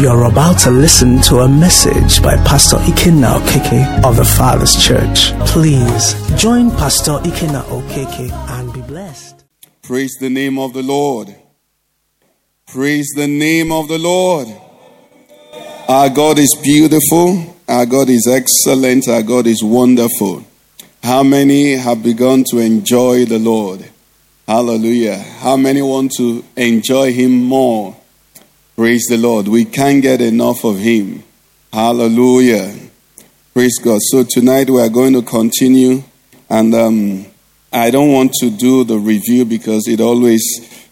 You're about to listen to a message by Pastor Ikenna Okeke of the Father's Church. Please join Pastor Ikenna Okeke and be blessed. Praise the name of the Lord. Praise the name of the Lord. Our God is beautiful. Our God is excellent. Our God is wonderful. How many have begun to enjoy the Lord? Hallelujah. How many want to enjoy Him more? Praise the Lord. We can't get enough of Him. Hallelujah. Praise God. So tonight we are going to continue, and um, I don't want to do the review because it always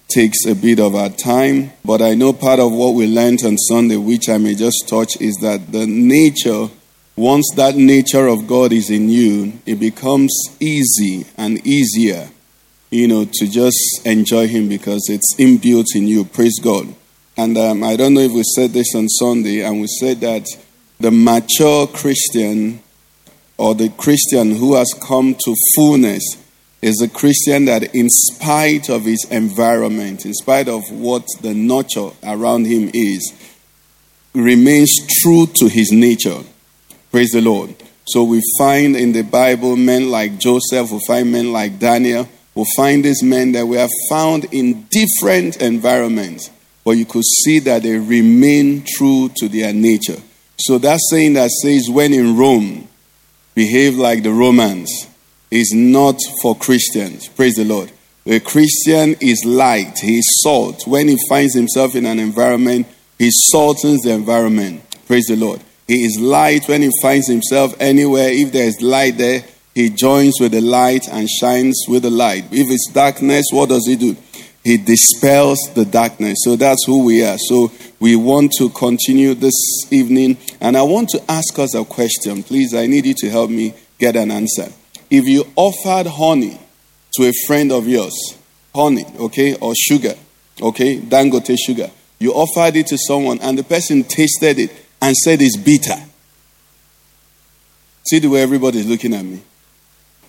takes a bit of our time. But I know part of what we learned on Sunday, which I may just touch, is that the nature, once that nature of God is in you, it becomes easy and easier, you know, to just enjoy Him because it's inbuilt in you. Praise God. And um, I don't know if we said this on Sunday, and we said that the mature Christian or the Christian who has come to fullness is a Christian that, in spite of his environment, in spite of what the nurture around him is, remains true to his nature. Praise the Lord. So we find in the Bible men like Joseph, we find men like Daniel, we find these men that we have found in different environments but you could see that they remain true to their nature. So that saying that says, when in Rome, behave like the Romans, is not for Christians. Praise the Lord. The Christian is light, he is salt. When he finds himself in an environment, he saltens the environment. Praise the Lord. He is light when he finds himself anywhere. If there is light there, he joins with the light and shines with the light. If it's darkness, what does he do? He dispels the darkness. So that's who we are. So we want to continue this evening. And I want to ask us a question. Please, I need you to help me get an answer. If you offered honey to a friend of yours, honey, okay, or sugar, okay, dangote sugar, you offered it to someone and the person tasted it and said it's bitter. See the way everybody is looking at me.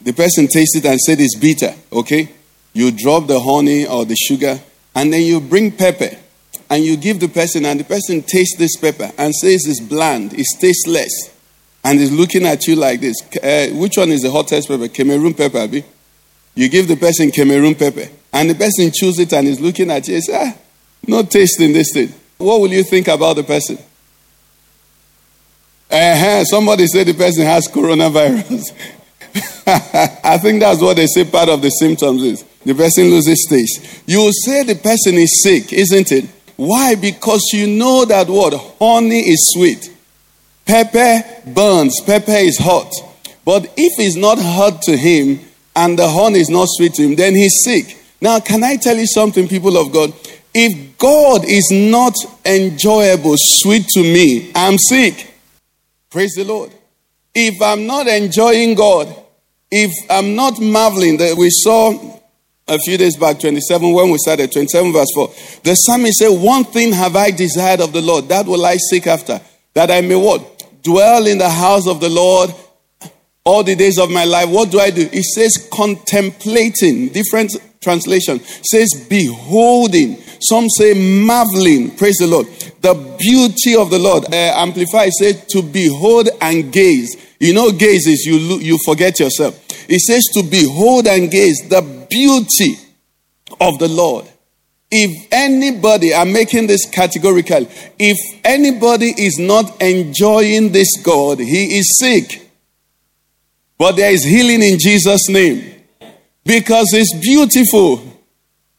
The person tasted and said it's bitter, okay? You drop the honey or the sugar, and then you bring pepper, and you give the person, and the person tastes this pepper and says it's bland, it's tasteless, and is looking at you like this. Uh, which one is the hottest pepper? Cameroon pepper, Abi? You give the person Cameroon pepper, and the person chooses it and is looking at you says, ah, no taste in this thing. What will you think about the person? Uh-huh. Somebody said the person has coronavirus. I think that's what they say part of the symptoms is. The person loses taste. You say the person is sick, isn't it? Why? Because you know that what? Honey is sweet. Pepper burns. Pepper is hot. But if it's not hot to him and the honey is not sweet to him, then he's sick. Now, can I tell you something, people of God? If God is not enjoyable, sweet to me, I'm sick. Praise the Lord. If I'm not enjoying God, if I'm not marveling that we saw a few days back, 27, when we started, 27 verse 4. The psalmist said, One thing have I desired of the Lord, that will I seek after, that I may what? Dwell in the house of the Lord all the days of my life. What do I do? It says contemplating, different translation says beholding. Some say marveling. Praise the Lord. The beauty of the Lord. Uh, Amplify says to behold and gaze. You know, gaze is you, you forget yourself. It says to behold and gaze the beauty of the Lord. If anybody, I'm making this categorical, if anybody is not enjoying this God, he is sick. But there is healing in Jesus' name because it's beautiful.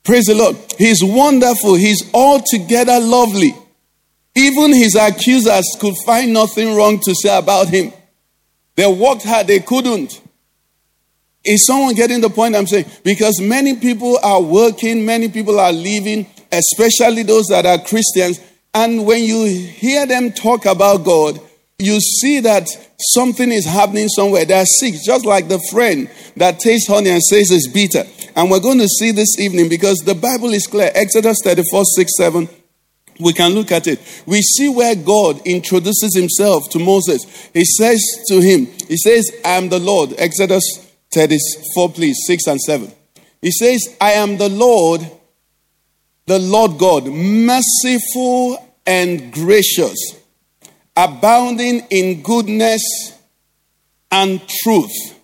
Praise the Lord. He's wonderful. He's altogether lovely. Even his accusers could find nothing wrong to say about him. They worked hard, they couldn't. Is someone getting the point I'm saying? Because many people are working, many people are living, especially those that are Christians. And when you hear them talk about God, you see that something is happening somewhere. They are sick, just like the friend that tastes honey and says it's bitter. And we're going to see this evening because the Bible is clear. Exodus 34 6 7. We can look at it. We see where God introduces himself to Moses. He says to him, He says, I am the Lord. Exodus 34, please, 6 and 7. He says, I am the Lord, the Lord God, merciful and gracious, abounding in goodness and truth.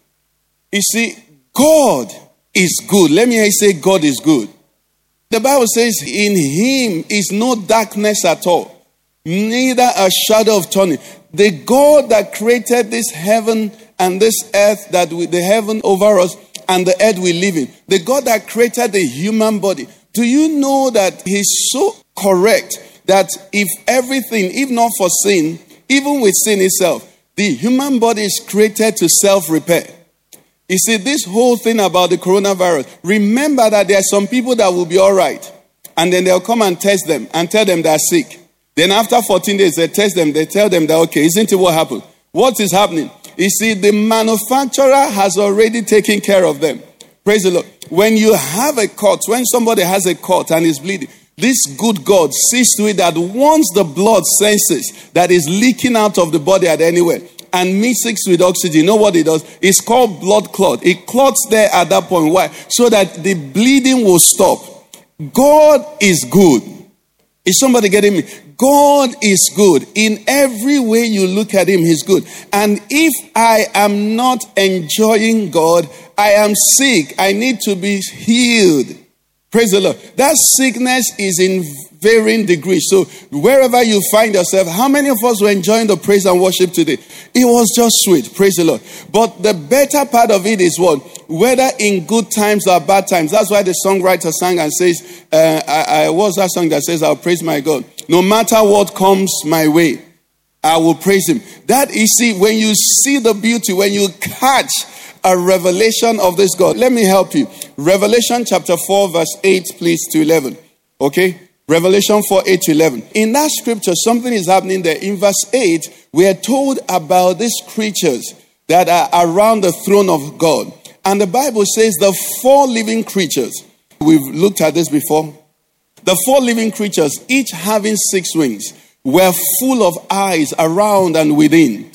You see, God is good. Let me say, God is good. The Bible says, In him is no darkness at all, neither a shadow of turning. The God that created this heaven and this earth, that we, the heaven over us and the earth we live in, the God that created the human body, do you know that He's so correct that if everything, if not for sin, even with sin itself, the human body is created to self repair? You see, this whole thing about the coronavirus, remember that there are some people that will be all right, and then they'll come and test them and tell them they're sick. Then after 14 days, they test them, they tell them that, okay, isn't it what happened? What is happening? You see, the manufacturer has already taken care of them. Praise the Lord. When you have a cut, when somebody has a cut and is bleeding, this good God sees to it that once the blood senses that is leaking out of the body at anywhere, and mixes with oxygen. You know what it does? It's called blood clot. It clots there at that point. Why? So that the bleeding will stop. God is good. Is somebody getting me? God is good. In every way you look at Him, He's good. And if I am not enjoying God, I am sick. I need to be healed. Praise the Lord. That sickness is in varying degrees. So wherever you find yourself, how many of us were enjoying the praise and worship today? It was just sweet. Praise the Lord. But the better part of it is what? Whether in good times or bad times. That's why the songwriter sang and says, uh, I, I was that song that says, I'll praise my God. No matter what comes my way, I will praise him. That is, see, when you see the beauty, when you catch a revelation of this God, let me help you. Revelation chapter 4, verse 8, please, to 11. Okay? Revelation 4 8 to 11. In that scripture, something is happening there. In verse 8, we are told about these creatures that are around the throne of God. And the Bible says the four living creatures, we've looked at this before. The four living creatures, each having six wings, were full of eyes around and within.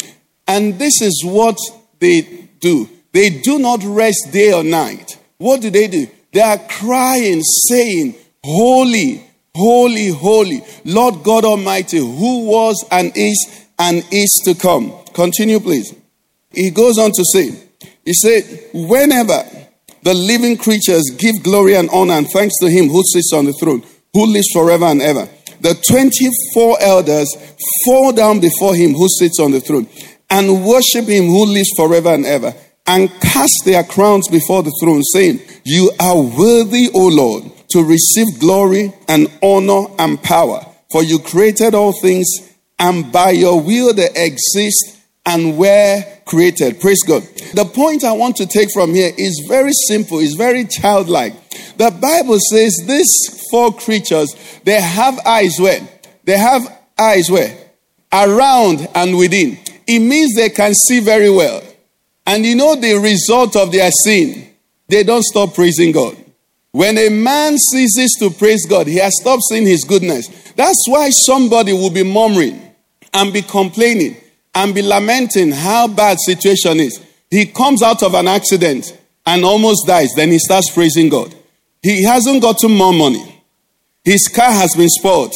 And this is what they do. They do not rest day or night. What do they do? They are crying, saying, Holy, Holy, holy, Lord God Almighty, who was and is and is to come. Continue, please. He goes on to say, He said, Whenever the living creatures give glory and honor and thanks to Him who sits on the throne, who lives forever and ever, the 24 elders fall down before Him who sits on the throne and worship Him who lives forever and ever and cast their crowns before the throne, saying, You are worthy, O Lord to receive glory and honor and power. For you created all things, and by your will they exist and were created. Praise God. The point I want to take from here is very simple, it's very childlike. The Bible says these four creatures, they have eyes where? They have eyes where? Around and within. It means they can see very well. And you know the result of their sin? They don't stop praising God. When a man ceases to praise God, he has stopped seeing his goodness. That's why somebody will be murmuring and be complaining and be lamenting how bad situation is. He comes out of an accident and almost dies. Then he starts praising God. He hasn't gotten more money. His car has been spoiled.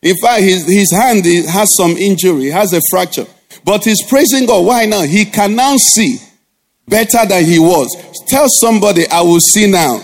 In fact, his, his hand has some injury, has a fracture. But he's praising God. Why now? He can now see better than he was. Tell somebody, I will see now.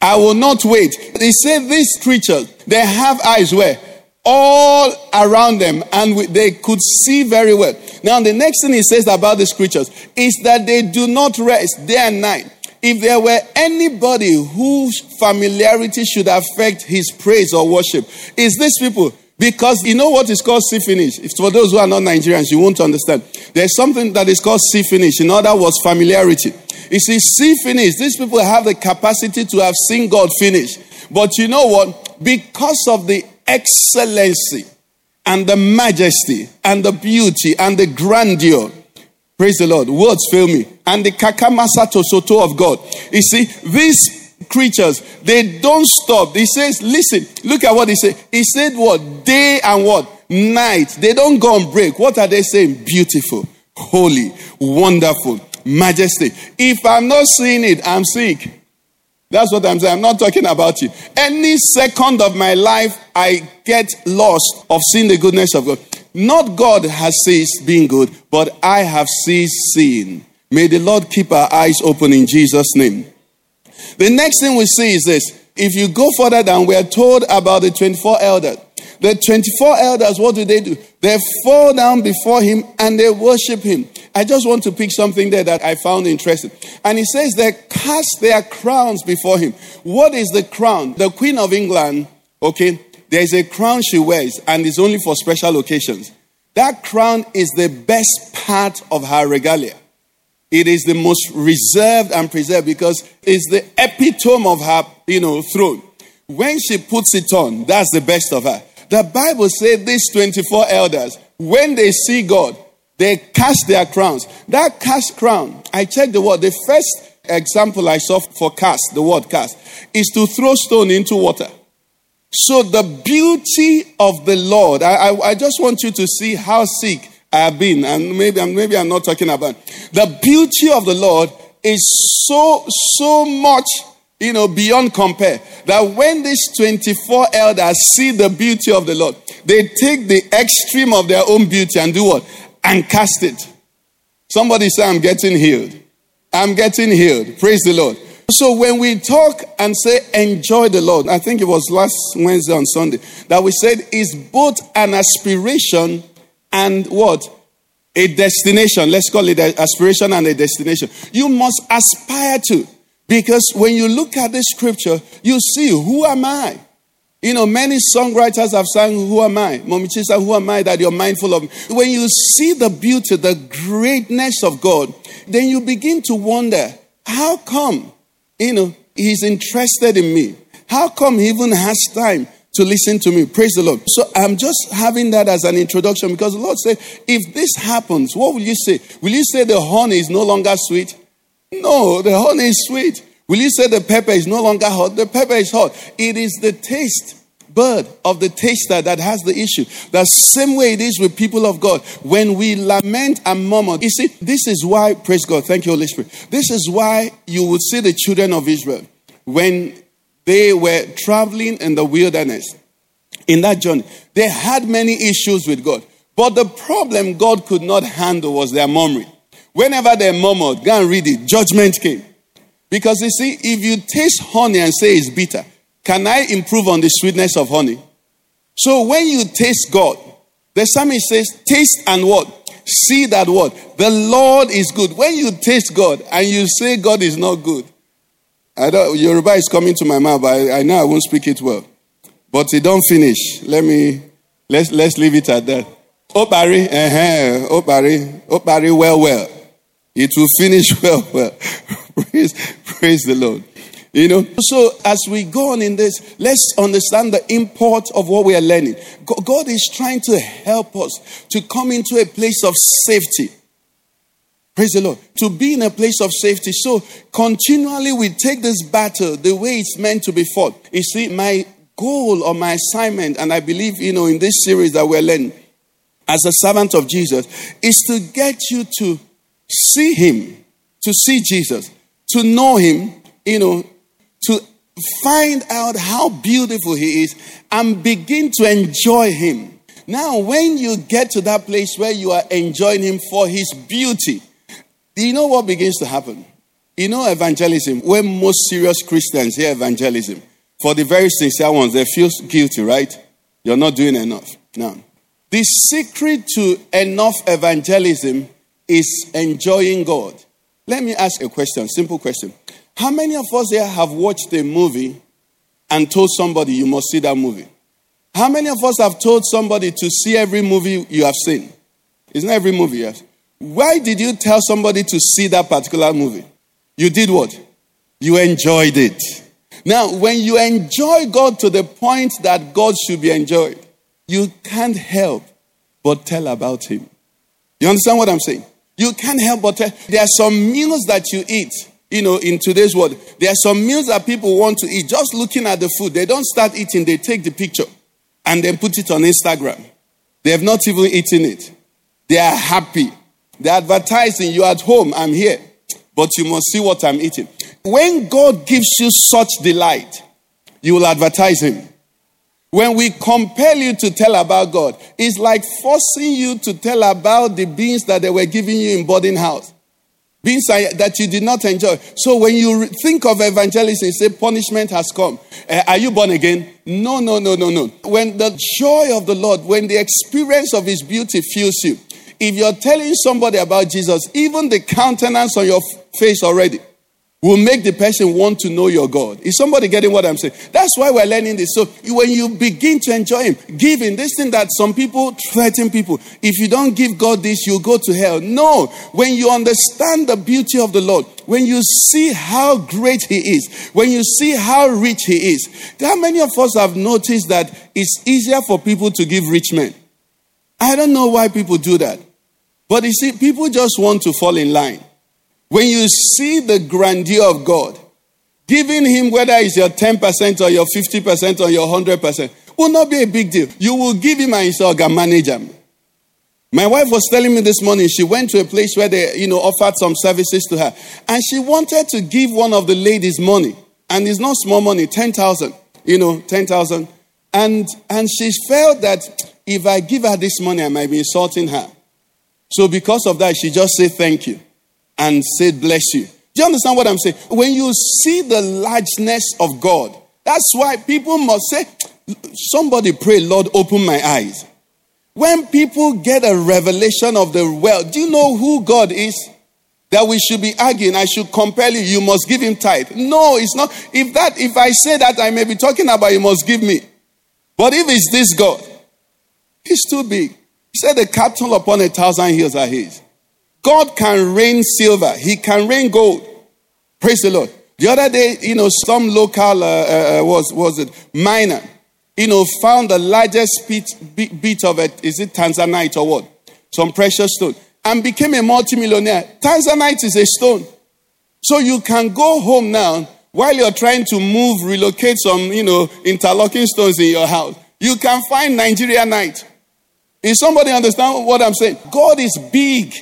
I will not wait. They say these creatures, they have eyes where? All around them, and they could see very well. Now, the next thing he says about these creatures is that they do not rest day and night. If there were anybody whose familiarity should affect his praise or worship, is these people. Because you know what is called see finish. If for those who are not Nigerians, you won't understand. There's something that is called see finish. In other words, familiarity. You see, see finish. These people have the capacity to have seen God finish. But you know what? Because of the excellency and the majesty and the beauty and the grandeur, praise the Lord, words fail me, and the kakamasa tosoto of God. You see, these creatures, they don't stop. He says, listen, look at what he said. He said what? Day and what? Night. They don't go on break. What are they saying? Beautiful, holy, wonderful majesty. If I'm not seeing it, I'm sick. That's what I'm saying. I'm not talking about you. Any second of my life, I get lost of seeing the goodness of God. Not God has ceased being good, but I have ceased seeing. May the Lord keep our eyes open in Jesus' name. The next thing we see is this. If you go further down, we are told about the 24 elders. The 24 elders, what do they do? They fall down before him and they worship him. I just want to pick something there that I found interesting. And he says they cast their crowns before him. What is the crown? The Queen of England, okay, there's a crown she wears and it's only for special occasions. That crown is the best part of her regalia. It is the most reserved and preserved because it's the epitome of her, you know, throne. When she puts it on, that's the best of her. The Bible said these 24 elders, when they see God, they cast their crowns. That cast crown, I checked the word. The first example I saw for cast, the word cast, is to throw stone into water. So the beauty of the Lord, I, I, I just want you to see how sick I have been, and maybe I'm maybe I'm not talking about the beauty of the Lord is so so much you know beyond compare that when these 24 elders see the beauty of the Lord, they take the extreme of their own beauty and do what? And cast it. Somebody say, I'm getting healed. I'm getting healed. Praise the Lord. So when we talk and say enjoy the Lord, I think it was last Wednesday on Sunday that we said is both an aspiration and what? A destination. Let's call it an aspiration and a destination. You must aspire to. Because when you look at the scripture, you see, who am I? You know, many songwriters have sung, Who am I? Momichisa, who am I that you're mindful of? When you see the beauty, the greatness of God, then you begin to wonder, how come, you know, he's interested in me? How come he even has time to listen to me. Praise the Lord. So I'm just having that as an introduction because the Lord said, if this happens, what will you say? Will you say the honey is no longer sweet? No, the honey is sweet. Will you say the pepper is no longer hot? The pepper is hot. It is the taste bud of the taster that has the issue. The same way it is with people of God. When we lament and murmur, you see, this is why, praise God, thank you, Holy Spirit. This is why you would see the children of Israel when they were traveling in the wilderness in that journey. They had many issues with God. But the problem God could not handle was their murmuring. Whenever they murmured, go and read it, judgment came. Because you see, if you taste honey and say it's bitter, can I improve on the sweetness of honey? So when you taste God, the psalmist says, taste and what? See that what? The Lord is good. When you taste God and you say God is not good, I don't, Yoruba is coming to my mouth, but I, I know I won't speak it well. But it don't finish. Let me, let's, let's leave it at that. Opari, uh-huh, Opari, Opari, well, well. It will finish well, well. praise, praise the Lord. You know, so as we go on in this, let's understand the import of what we are learning. God is trying to help us to come into a place of safety. Praise the Lord. To be in a place of safety. So continually we take this battle the way it's meant to be fought. You see, my goal or my assignment, and I believe, you know, in this series that we're learning as a servant of Jesus, is to get you to see Him, to see Jesus, to know Him, you know, to find out how beautiful He is and begin to enjoy Him. Now, when you get to that place where you are enjoying Him for His beauty, you know what begins to happen? You know, evangelism, when most serious Christians hear evangelism, for the very sincere ones, they feel guilty, right? You're not doing enough. Now, the secret to enough evangelism is enjoying God. Let me ask a question, simple question. How many of us here have watched a movie and told somebody you must see that movie? How many of us have told somebody to see every movie you have seen? Isn't every movie yes? Why did you tell somebody to see that particular movie? You did what? You enjoyed it. Now, when you enjoy God to the point that God should be enjoyed, you can't help but tell about Him. You understand what I'm saying? You can't help but tell. There are some meals that you eat, you know, in today's world. There are some meals that people want to eat. Just looking at the food, they don't start eating, they take the picture and then put it on Instagram. They have not even eaten it. They are happy. They're advertising, you're at home, I'm here. But you must see what I'm eating. when God gives you such delight, you will advertise Him. When we compel you to tell about God, it's like forcing you to tell about the beans that they were giving you in boarding house. Beans that you did not enjoy. So when you think of evangelism, you say punishment has come. Uh, are you born again? No, no, no, no, no. When the joy of the Lord, when the experience of His beauty fills you, if you're telling somebody about Jesus, even the countenance on your face already will make the person want to know your God. Is somebody getting what I'm saying? That's why we're learning this. So when you begin to enjoy Him, giving this thing that some people threaten people, if you don't give God this, you'll go to hell. No, when you understand the beauty of the Lord, when you see how great He is, when you see how rich He is, how many of us have noticed that it's easier for people to give rich men? I don't know why people do that. But you see, people just want to fall in line. When you see the grandeur of God, giving Him whether it's your 10% or your 50% or your 100% will not be a big deal. You will give Him and He's a manager. My wife was telling me this morning she went to a place where they, you know, offered some services to her, and she wanted to give one of the ladies money, and it's not small money, ten thousand, you know, ten thousand, and and she felt that if I give her this money, I might be insulting her. So because of that, she just said thank you and said, Bless you. Do you understand what I'm saying? When you see the largeness of God, that's why people must say, Somebody pray, Lord, open my eyes. When people get a revelation of the wealth, do you know who God is? That we should be arguing, I should compel you, you must give him tithe. No, it's not. If that, if I say that, I may be talking about you must give me. But if it's this God, he's too big. He said, The cattle upon a thousand hills are his. God can rain silver, He can rain gold. Praise the Lord. The other day, you know, some local, uh, uh, uh was, was it, miner, you know, found the largest bit, bit, bit of it, is it Tanzanite or what? Some precious stone, and became a multimillionaire. Tanzanite is a stone. So you can go home now while you're trying to move, relocate some, you know, interlocking stones in your house. You can find Nigerianite. Is somebody understand what I'm saying? God is big.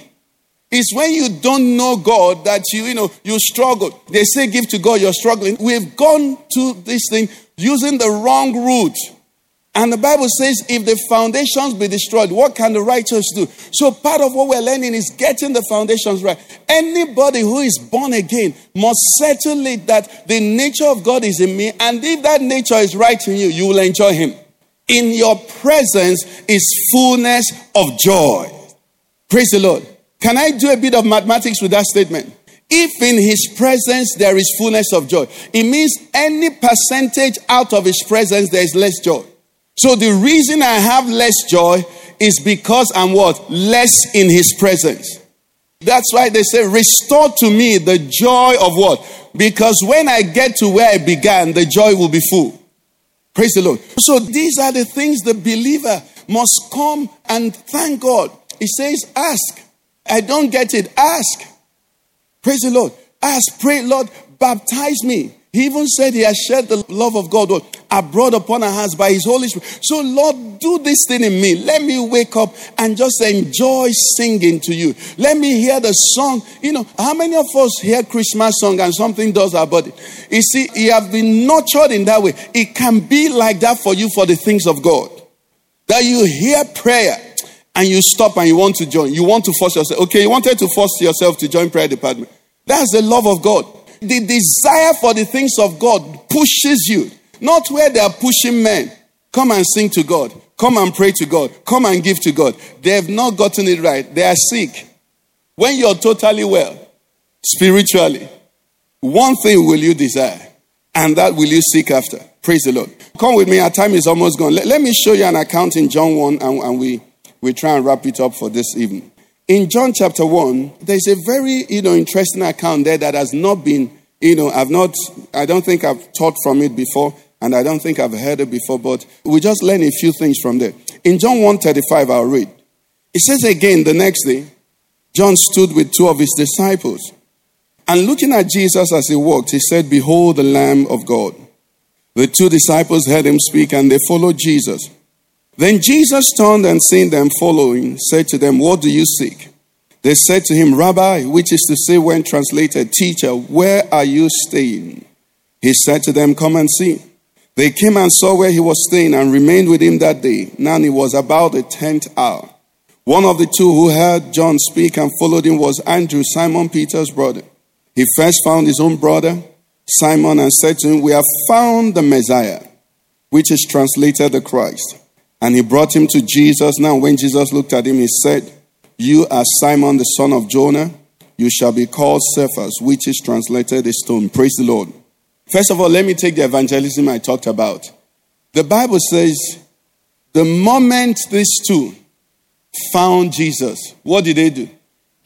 It's when you don't know God that you, you know, you struggle. They say give to God, you're struggling. We've gone to this thing using the wrong route. And the Bible says, if the foundations be destroyed, what can the righteous do? So part of what we're learning is getting the foundations right. Anybody who is born again must settle it that the nature of God is in me. And if that nature is right in you, you will enjoy him. In your presence is fullness of joy. Praise the Lord. Can I do a bit of mathematics with that statement? If in his presence there is fullness of joy, it means any percentage out of his presence there is less joy. So the reason I have less joy is because I'm what? Less in his presence. That's why they say, restore to me the joy of what? Because when I get to where I began, the joy will be full. Praise the Lord. So these are the things the believer must come and thank God. He says, ask. I don't get it. Ask. Praise the Lord. Ask. Pray, Lord, baptize me. He even said he has shared the love of God abroad upon our hearts by his Holy Spirit. So, Lord, do this thing in me. Let me wake up and just enjoy singing to you. Let me hear the song. You know, how many of us hear Christmas song and something does our body? You see, you have been nurtured in that way. It can be like that for you for the things of God. That you hear prayer and you stop and you want to join. You want to force yourself. Okay, you wanted to force yourself to join prayer department. That's the love of God. The desire for the things of God pushes you, not where they are pushing men. Come and sing to God. Come and pray to God. Come and give to God. They have not gotten it right. They are sick. When you're totally well, spiritually, one thing will you desire, and that will you seek after. Praise the Lord. Come with me. Our time is almost gone. Let, let me show you an account in John 1, and, and we we try and wrap it up for this evening. In John chapter 1, there's a very, you know, interesting account there that has not been, you know, I've not, I don't think I've taught from it before, and I don't think I've heard it before, but we just learn a few things from there. In John 1:35, I'll read. It says again the next day, John stood with two of his disciples. And looking at Jesus as he walked, he said, Behold the Lamb of God. The two disciples heard him speak and they followed Jesus. Then Jesus turned and seeing them following, said to them, What do you seek? They said to him, Rabbi, which is to say, when translated, Teacher, where are you staying? He said to them, Come and see. They came and saw where he was staying and remained with him that day. Now it was about the tenth hour. One of the two who heard John speak and followed him was Andrew, Simon Peter's brother. He first found his own brother, Simon, and said to him, We have found the Messiah, which is translated the Christ. And he brought him to Jesus. Now, when Jesus looked at him, he said, You are Simon, the son of Jonah. You shall be called Cephas, which is translated a stone. Praise the Lord. First of all, let me take the evangelism I talked about. The Bible says, the moment these two found Jesus, what did they do?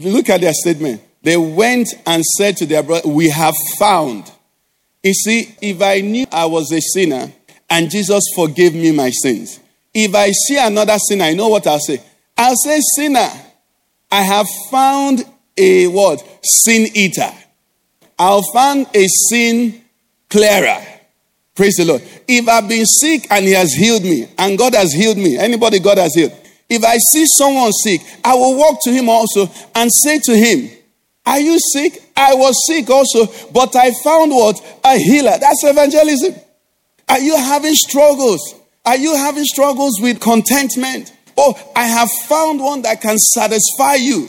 Look at their statement. They went and said to their brother, We have found. You see, if I knew I was a sinner and Jesus forgave me my sins, if I see another sinner, I know what I'll say. I'll say, Sinner, I have found a what? Sin eater. I'll find a sin clearer. Praise the Lord. If I've been sick and He has healed me, and God has healed me, anybody God has healed. If I see someone sick, I will walk to him also and say to him, Are you sick? I was sick also, but I found what? A healer. That's evangelism. Are you having struggles? Are you having struggles with contentment? Oh, I have found one that can satisfy you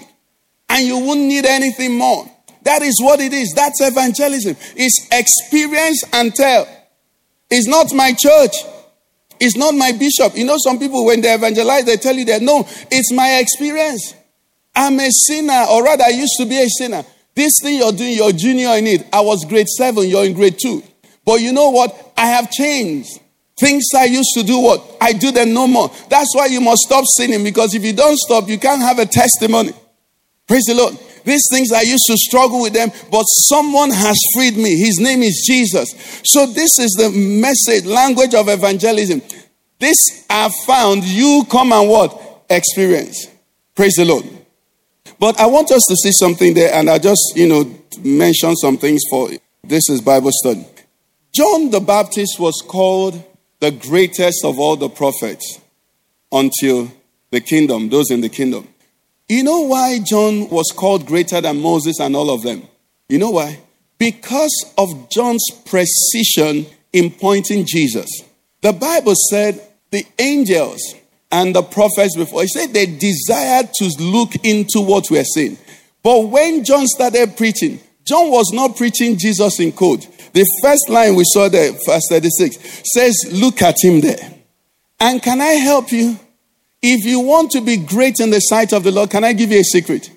and you won't need anything more. That is what it is. That's evangelism. It's experience and tell. It's not my church. It's not my bishop. You know, some people, when they evangelize, they tell you that no, it's my experience. I'm a sinner, or rather, I used to be a sinner. This thing you're doing, you're junior in it. I was grade seven, you're in grade two. But you know what? I have changed. Things I used to do, what? I do them no more. That's why you must stop sinning because if you don't stop, you can't have a testimony. Praise the Lord. These things I used to struggle with them, but someone has freed me. His name is Jesus. So, this is the message, language of evangelism. This I found, you come and what? Experience. Praise the Lord. But I want us to see something there, and I just, you know, mention some things for this is Bible study. John the Baptist was called the greatest of all the prophets until the kingdom, those in the kingdom. You know why John was called greater than Moses and all of them? You know why? Because of John's precision in pointing Jesus. The Bible said the angels and the prophets before, he said they desired to look into what we're saying. But when John started preaching, John was not preaching Jesus in code. The first line we saw there, verse 36, says, Look at him there. And can I help you? If you want to be great in the sight of the Lord, can I give you a secret?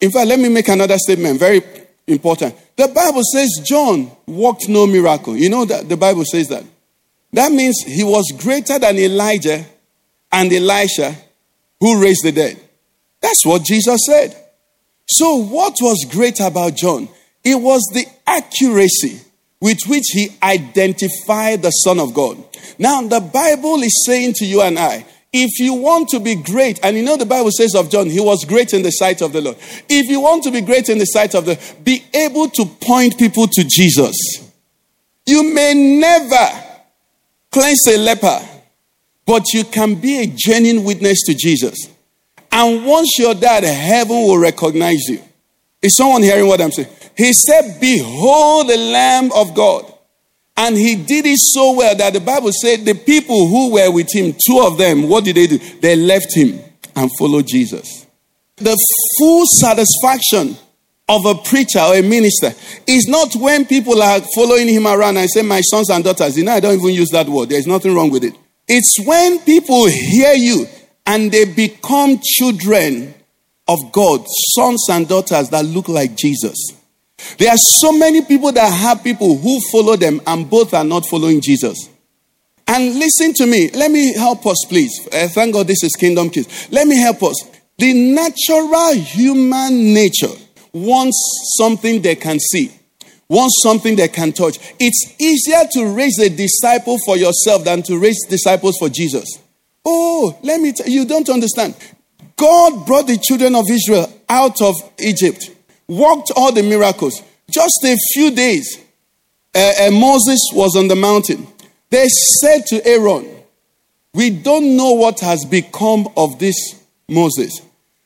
In fact, let me make another statement, very important. The Bible says John worked no miracle. You know that the Bible says that. That means he was greater than Elijah and Elisha who raised the dead. That's what Jesus said. So, what was great about John? It was the accuracy with which he identified the Son of God. Now, the Bible is saying to you and I if you want to be great, and you know the Bible says of John, he was great in the sight of the Lord. If you want to be great in the sight of the, be able to point people to Jesus. You may never cleanse a leper, but you can be a genuine witness to Jesus. And once you're dead, heaven will recognize you. Is someone hearing what I'm saying? He said, Behold the Lamb of God and he did it so well that the Bible said the people who were with him, two of them, what did they do? They left him and followed Jesus. The full satisfaction of a preacher or a minister is not when people are following him around and say, My sons and daughters. You know, I don't even use that word. There's nothing wrong with it. It's when people hear you and they become children of God, sons and daughters that look like Jesus. There are so many people that have people who follow them, and both are not following Jesus. And listen to me. Let me help us, please. Uh, thank God this is Kingdom Kids. Let me help us. The natural human nature wants something they can see, wants something they can touch. It's easier to raise a disciple for yourself than to raise disciples for Jesus. Oh, let me tell you, you don't understand. God brought the children of Israel out of Egypt worked all the miracles. Just a few days, uh, uh, Moses was on the mountain. They said to Aaron, We don't know what has become of this Moses.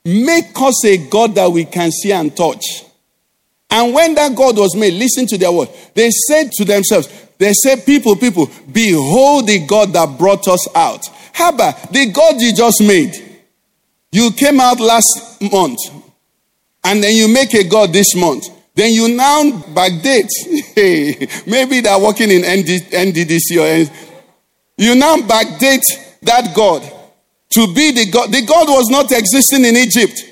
Make us a God that we can see and touch. And when that God was made, listen to their word. They said to themselves, they said, People, people, behold the God that brought us out. Haba, the God you just made. You came out last month, and then you make a God this month. Then you now backdate. Hey, maybe they're working in ND, NDDC or you now backdate that God to be the God. The God was not existing in Egypt.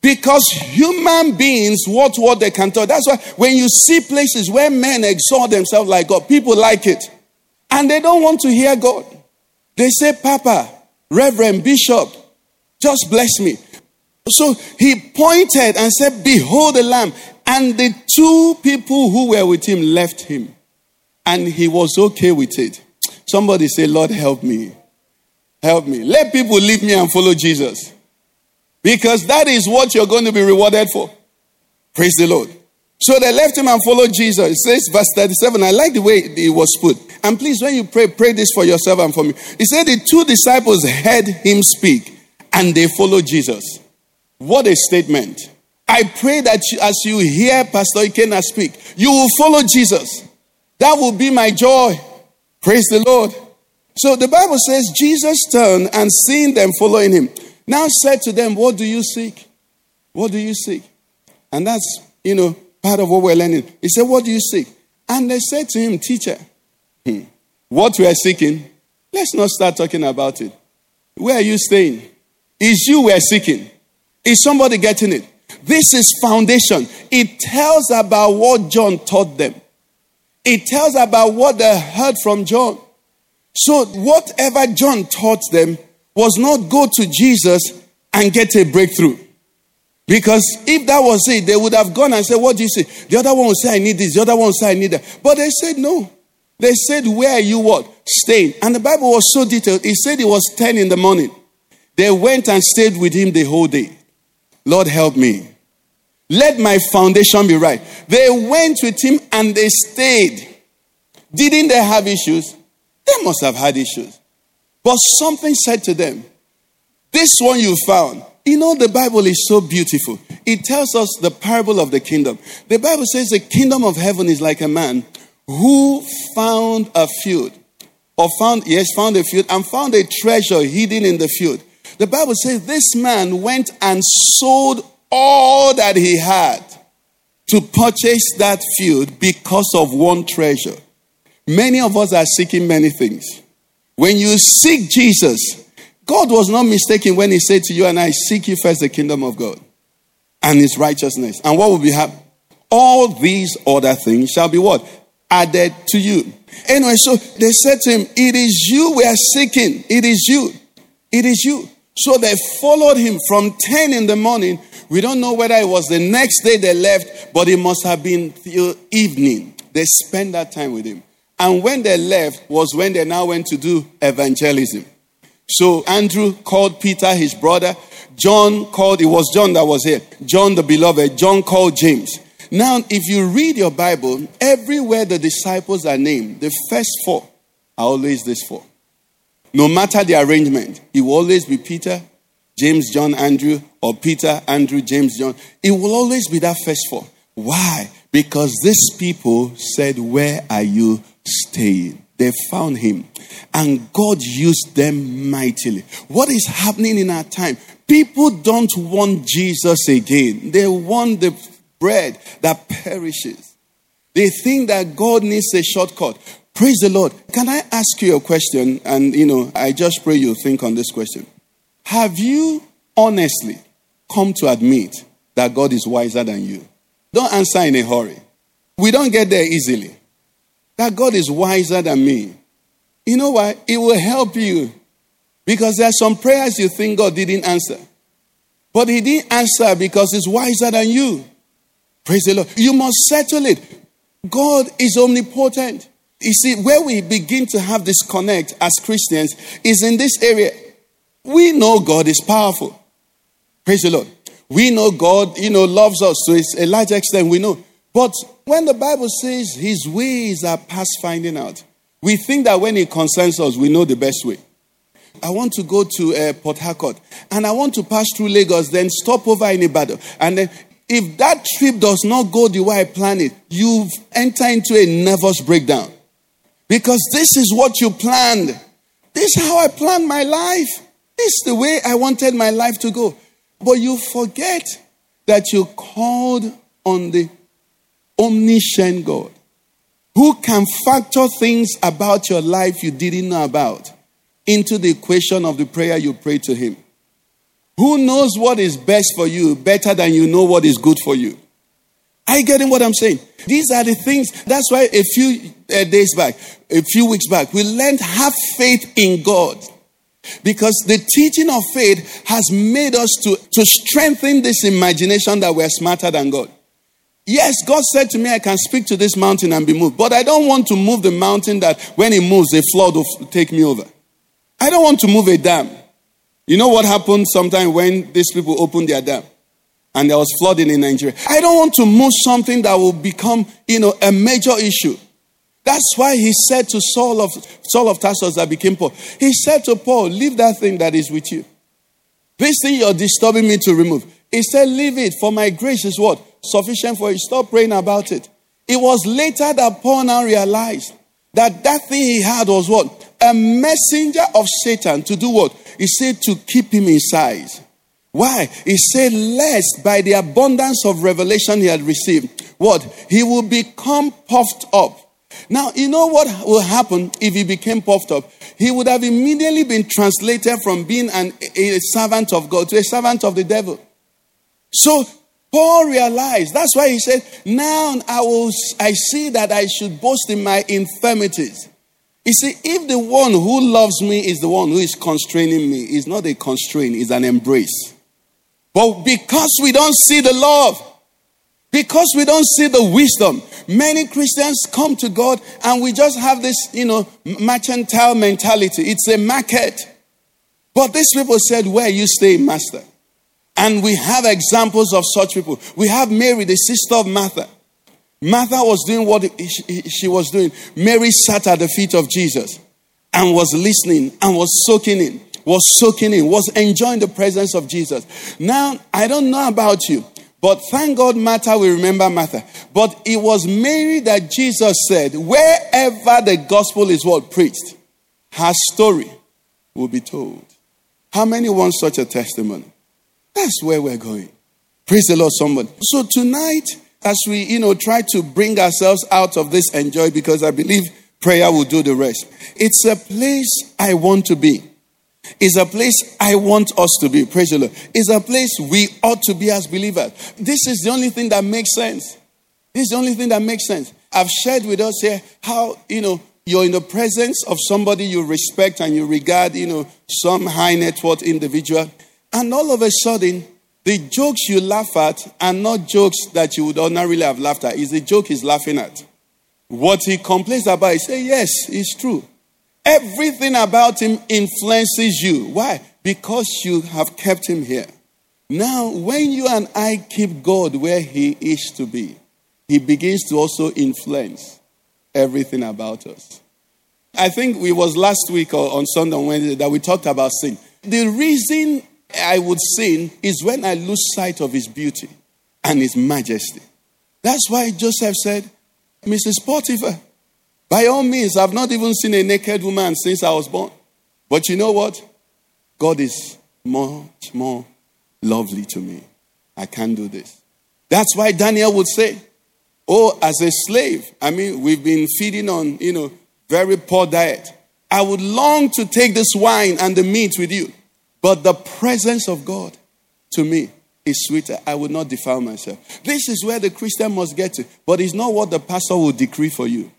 Because human beings, what what they can tell. That's why when you see places where men exalt themselves like God, people like it. And they don't want to hear God. They say, Papa, Reverend, Bishop, just bless me. So he pointed and said, Behold the Lamb. And the two people who were with him left him. And he was okay with it. Somebody say, Lord, help me. Help me. Let people leave me and follow Jesus. Because that is what you're going to be rewarded for. Praise the Lord. So they left him and followed Jesus. It says, verse 37. I like the way it was put. And please, when you pray, pray this for yourself and for me. He said, The two disciples heard him speak and they followed Jesus. What a statement. I pray that as you hear Pastor Ikenna speak, you will follow Jesus. That will be my joy. Praise the Lord. So the Bible says Jesus turned and seeing them following him, now said to them, What do you seek? What do you seek? And that's, you know, part of what we're learning. He said, What do you seek? And they said to him, Teacher, what we are seeking, let's not start talking about it. Where are you staying? Is you we're seeking? Is somebody getting it? This is foundation. It tells about what John taught them. It tells about what they heard from John. So whatever John taught them was not go to Jesus and get a breakthrough. Because if that was it, they would have gone and said, What do you say? The other one would say, I need this. The other one would say, I need that. But they said, No. They said, Where are you what? Staying. And the Bible was so detailed. It said it was 10 in the morning. They went and stayed with him the whole day. Lord, help me. Let my foundation be right. They went with him and they stayed. Didn't they have issues? They must have had issues. But something said to them, This one you found. You know, the Bible is so beautiful. It tells us the parable of the kingdom. The Bible says the kingdom of heaven is like a man who found a field, or found, yes, found a field, and found a treasure hidden in the field. The Bible says this man went and sold all that he had to purchase that field because of one treasure. Many of us are seeking many things. When you seek Jesus, God was not mistaken when he said to you and I, seek you first the kingdom of God and his righteousness. And what will be happening? All these other things shall be what? Added to you. Anyway, so they said to him, It is you we are seeking. It is you. It is you. So they followed him from 10 in the morning. We don't know whether it was the next day they left, but it must have been the evening. They spent that time with him. And when they left was when they now went to do evangelism. So Andrew called Peter, his brother. John called, it was John that was here. John the beloved. John called James. Now, if you read your Bible, everywhere the disciples are named, the first four are always these four. No matter the arrangement, it will always be Peter, James, John, Andrew, or Peter, Andrew, James, John. It will always be that first four. Why? Because these people said, Where are you staying? They found him. And God used them mightily. What is happening in our time? People don't want Jesus again. They want the bread that perishes. They think that God needs a shortcut. Praise the Lord. Can I ask you a question? And, you know, I just pray you think on this question. Have you honestly come to admit that God is wiser than you? Don't answer in a hurry. We don't get there easily. That God is wiser than me. You know why? It will help you. Because there are some prayers you think God didn't answer. But He didn't answer because He's wiser than you. Praise the Lord. You must settle it. God is omnipotent. You see, where we begin to have this connect as Christians is in this area. We know God is powerful. Praise the Lord. We know God, you know, loves us to a large extent. We know. But when the Bible says his ways are past finding out, we think that when he concerns us, we know the best way. I want to go to uh, Port Harcourt and I want to pass through Lagos, then stop over in Ibadan. And then if that trip does not go the way I plan it, you enter into a nervous breakdown. Because this is what you planned. This is how I planned my life. This is the way I wanted my life to go. But you forget that you called on the omniscient God who can factor things about your life you didn't know about into the equation of the prayer you pray to Him. Who knows what is best for you better than you know what is good for you? Are you getting what I'm saying? These are the things. That's why a few uh, days back, a few weeks back, we learned have faith in God. Because the teaching of faith has made us to, to strengthen this imagination that we're smarter than God. Yes, God said to me, I can speak to this mountain and be moved. But I don't want to move the mountain that when it moves, a flood will take me over. I don't want to move a dam. You know what happened sometime when these people opened their dam? And there was flooding in Nigeria. I don't want to move something that will become, you know, a major issue. That's why he said to Saul of Saul of Tarsus that became Paul. He said to Paul, Leave that thing that is with you. This thing you're disturbing me to remove. He said, Leave it, for my grace is what? Sufficient for you. Stop praying about it. It was later that Paul now realized that that thing he had was what? A messenger of Satan to do what? He said to keep him inside. Why? He said, lest by the abundance of revelation he had received, what? He will become puffed up. Now, you know what will happen if he became puffed up? He would have immediately been translated from being an, a servant of God to a servant of the devil. So Paul realized, that's why he said, Now I will I see that I should boast in my infirmities. You see, if the one who loves me is the one who is constraining me, it's not a constraint, it's an embrace. But because we don't see the love, because we don't see the wisdom, many Christians come to God and we just have this, you know, mercantile mentality. It's a market. But these people said, Where you stay, Master? And we have examples of such people. We have Mary, the sister of Martha. Martha was doing what she was doing. Mary sat at the feet of Jesus and was listening and was soaking in, was soaking in, was enjoying the presence of Jesus. Now, I don't know about you, but thank God Martha will remember Martha. But it was Mary that Jesus said, wherever the gospel is what preached, her story will be told. How many want such a testimony? That's where we're going. Praise the Lord, somebody. So tonight, as we, you know, try to bring ourselves out of this enjoy, because I believe prayer will do the rest. It's a place I want to be. It's a place I want us to be. Praise the Lord. It's a place we ought to be as believers. This is the only thing that makes sense. This is the only thing that makes sense. I've shared with us here how, you know, you're in the presence of somebody you respect and you regard, you know, some high net worth individual. And all of a sudden, the jokes you laugh at are not jokes that you would ordinarily have laughed at. It's the joke he's laughing at. What he complains about, he says, Yes, it's true. Everything about him influences you. Why? Because you have kept him here. Now, when you and I keep God where he is to be, he begins to also influence everything about us. I think it was last week or on Sunday Wednesday that we talked about sin. The reason I would sin is when I lose sight of his beauty and his majesty. That's why Joseph said, Mrs. Potiphar, by all means, I've not even seen a naked woman since I was born. But you know what? God is much more lovely to me. I can't do this. That's why Daniel would say, Oh, as a slave, I mean, we've been feeding on, you know, very poor diet. I would long to take this wine and the meat with you. But the presence of God to me is sweeter. I would not defile myself. This is where the Christian must get to. But it's not what the pastor will decree for you.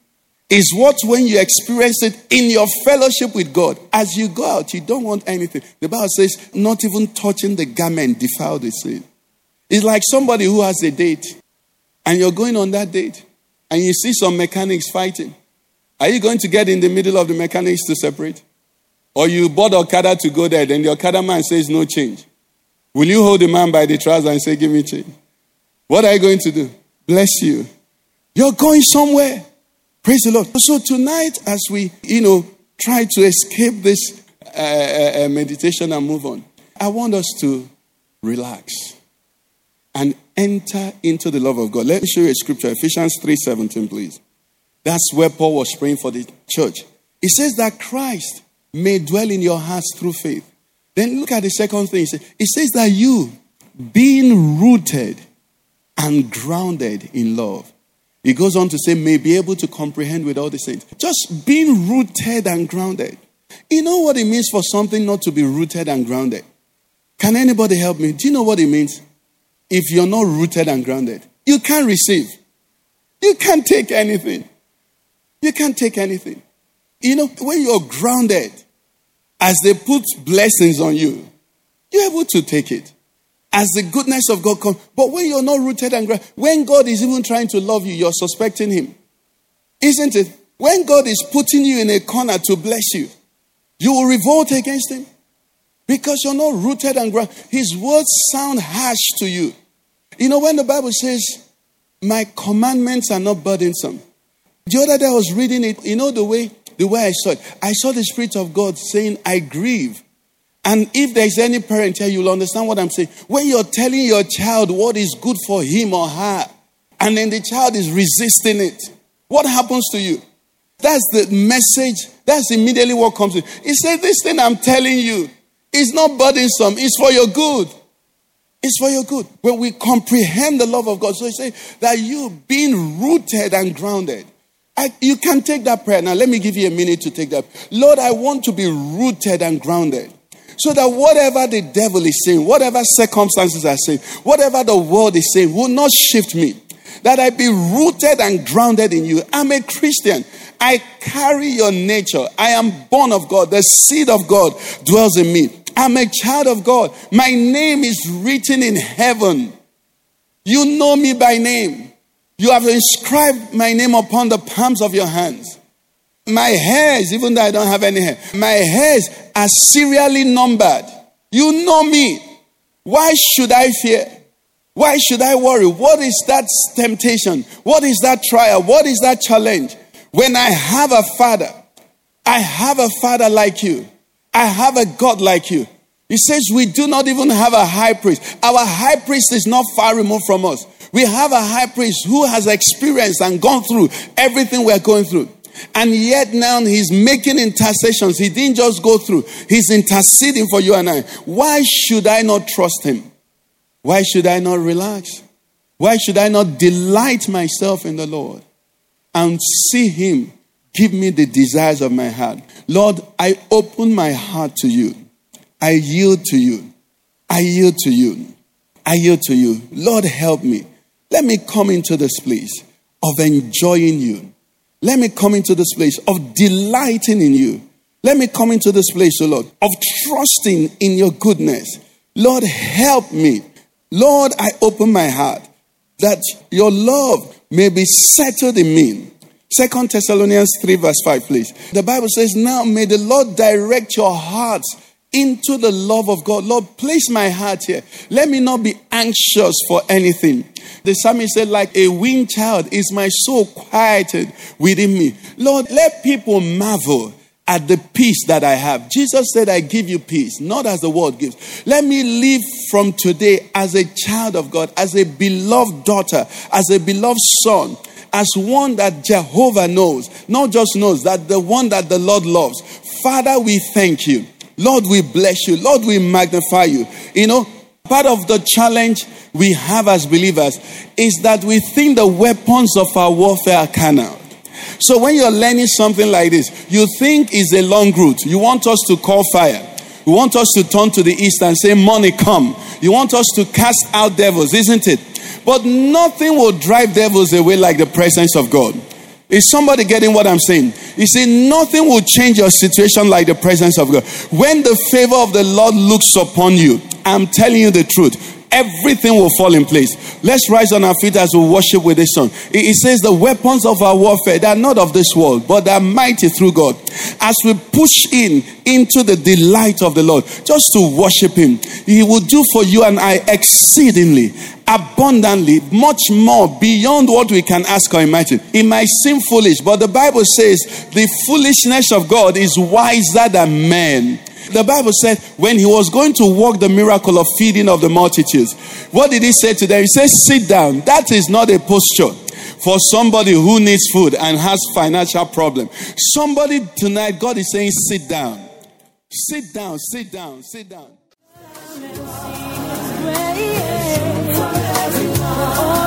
It's what when you experience it in your fellowship with God. As you go out, you don't want anything. The Bible says, not even touching the garment defile the sin. It's like somebody who has a date and you're going on that date and you see some mechanics fighting. Are you going to get in the middle of the mechanics to separate? Or you bought Okada to go there, then the Okada man says no change. Will you hold the man by the trousers and say, Give me change? What are you going to do? Bless you. You're going somewhere. Praise the Lord. So tonight, as we, you know, try to escape this uh, uh, meditation and move on. I want us to relax and enter into the love of God. Let me show you a scripture, Ephesians 3:17, please. That's where Paul was praying for the church. He says that Christ may dwell in your hearts through faith. Then look at the second thing. It says that you, being rooted and grounded in love. He goes on to say, may be able to comprehend with all the saints. Just being rooted and grounded. You know what it means for something not to be rooted and grounded? Can anybody help me? Do you know what it means? If you're not rooted and grounded, you can't receive. You can't take anything. You can't take anything. You know, when you're grounded, as they put blessings on you, you're able to take it. As the goodness of God comes. But when you're not rooted and grounded, when God is even trying to love you, you're suspecting Him. Isn't it? When God is putting you in a corner to bless you, you will revolt against Him. Because you're not rooted and grounded. His words sound harsh to you. You know, when the Bible says, My commandments are not burdensome. The other day I was reading it, you know, the way the way I saw it. I saw the Spirit of God saying, I grieve. And if there's any parent here, you'll understand what I'm saying. When you're telling your child what is good for him or her, and then the child is resisting it, what happens to you? That's the message. That's immediately what comes in. He said, This thing I'm telling you is not burdensome, it's for your good. It's for your good. When we comprehend the love of God, so he said that you being rooted and grounded. I, you can take that prayer. Now, let me give you a minute to take that. Lord, I want to be rooted and grounded. So that whatever the devil is saying, whatever circumstances are saying, whatever the world is saying, will not shift me. That I be rooted and grounded in you. I'm a Christian. I carry your nature. I am born of God. The seed of God dwells in me. I'm a child of God. My name is written in heaven. You know me by name. You have inscribed my name upon the palms of your hands. My hairs, even though I don't have any hair, my hairs are serially numbered. You know me. Why should I fear? Why should I worry? What is that temptation? What is that trial? What is that challenge? When I have a father, I have a father like you. I have a God like you. He says we do not even have a high priest. Our high priest is not far removed from us. We have a high priest who has experienced and gone through everything we're going through. And yet now he's making intercessions. He didn't just go through, he's interceding for you and I. Why should I not trust him? Why should I not relax? Why should I not delight myself in the Lord and see him give me the desires of my heart? Lord, I open my heart to you. I yield to you. I yield to you. I yield to you. Lord, help me. Let me come into this place of enjoying you. Let me come into this place of delighting in you. Let me come into this place, O oh Lord, of trusting in your goodness. Lord, help me. Lord, I open my heart that your love may be settled in me Second Thessalonians 3, verse 5, please. The Bible says, Now may the Lord direct your hearts into the love of God. Lord, place my heart here. Let me not be anxious for anything. The psalmist said, like a weaned child, is my soul quieted within me. Lord, let people marvel at the peace that I have. Jesus said, I give you peace, not as the world gives. Let me live from today as a child of God, as a beloved daughter, as a beloved son as one that Jehovah knows, not just knows, that the one that the Lord loves. Father, we thank you. Lord, we bless you. Lord, we magnify you. You know, part of the challenge we have as believers is that we think the weapons of our warfare are carnal. So when you're learning something like this, you think it's a long route. You want us to call fire. You want us to turn to the east and say, Money come. You want us to cast out devils, isn't it? But nothing will drive devils away like the presence of God. Is somebody getting what I'm saying? You see, nothing will change your situation like the presence of God. When the favor of the Lord looks upon you, I'm telling you the truth, everything will fall in place. Let's rise on our feet as we worship with this song. It says, The weapons of our warfare, they are not of this world, but they are mighty through God. As we push in into the delight of the Lord, just to worship Him, He will do for you and I exceedingly abundantly, much more beyond what we can ask or imagine. It might seem foolish, but the Bible says the foolishness of God is wiser than men. The Bible said when he was going to work the miracle of feeding of the multitudes, what did he say to them? He said, Sit down. That is not a posture for somebody who needs food and has financial problem. Somebody tonight, God is saying, Sit down. Sit down, sit down, sit down.